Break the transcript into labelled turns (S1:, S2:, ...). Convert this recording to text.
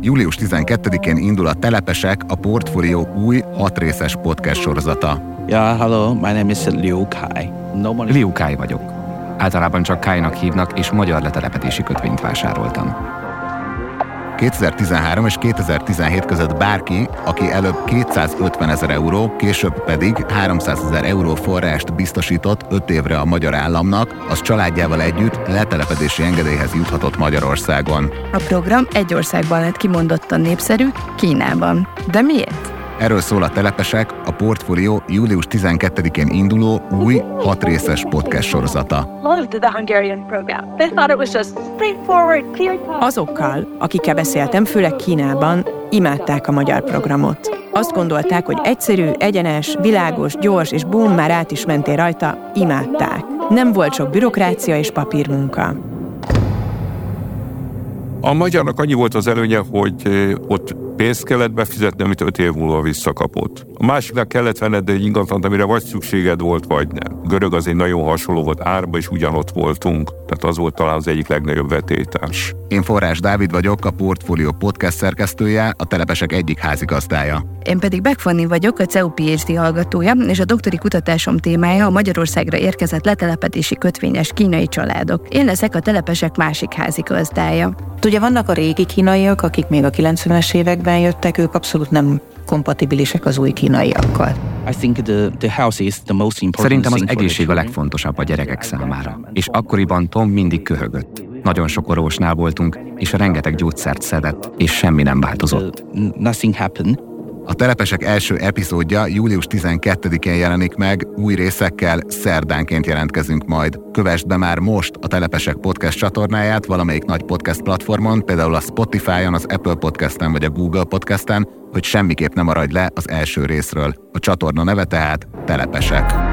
S1: Július 12-én indul a Telepesek, a Portfólió új hatrészes podcast sorozata.
S2: Yeah, hello, my name is Liu Kai.
S3: Nobody... Liu Kai vagyok. Általában csak Kai-nak hívnak, és magyar letelepedési kötvényt vásároltam.
S1: 2013 és 2017 között bárki, aki előbb 250 ezer euró, később pedig 300 ezer euró forrást biztosított 5 évre a magyar államnak, az családjával együtt letelepedési engedélyhez juthatott Magyarországon.
S4: A program egy országban lett kimondottan népszerű, Kínában. De miért?
S1: Erről szól a Telepesek, a Portfólió július 12-én induló új hat részes podcast sorozata.
S5: Azokkal, akikkel beszéltem, főleg Kínában, imádták a magyar programot. Azt gondolták, hogy egyszerű, egyenes, világos, gyors, és bum, már át is mentél rajta, imádták. Nem volt sok bürokrácia és papírmunka.
S6: A magyarnak annyi volt az előnye, hogy ott pénzt kellett befizetni, amit öt év múlva visszakapott. A másiknak kellett venned egy ingatlant, amire vagy szükséged volt, vagy nem. Görög az egy nagyon hasonló volt, árba is ugyanott voltunk, tehát az volt talán az egyik legnagyobb vetétás.
S1: Én Forrás Dávid vagyok, a Portfolio podcast szerkesztője, a Telepesek egyik házigazdája.
S4: Én pedig Beck vagyok, a CEU PhD hallgatója, és a doktori kutatásom témája a Magyarországra érkezett letelepedési kötvényes kínai családok. Én leszek a telepesek másik házigazdája.
S5: Ugye vannak a régi kínaiak, akik még a 90-es években jöttek, ők abszolút nem kompatibilisek az új kínaiakkal.
S3: Szerintem az egészség a legfontosabb a gyerekek számára. És akkoriban Tom mindig köhögött. Nagyon sok orvosnál voltunk, és rengeteg gyógyszert szedett, és semmi nem változott.
S2: Nothing happened.
S1: A Telepesek első epizódja július 12-én jelenik meg, új részekkel szerdánként jelentkezünk majd. Kövesd be már most a Telepesek podcast csatornáját valamelyik nagy podcast platformon, például a Spotify-on, az Apple Podcasten vagy a Google Podcasten, hogy semmiképp nem maradj le az első részről. A csatorna neve tehát Telepesek.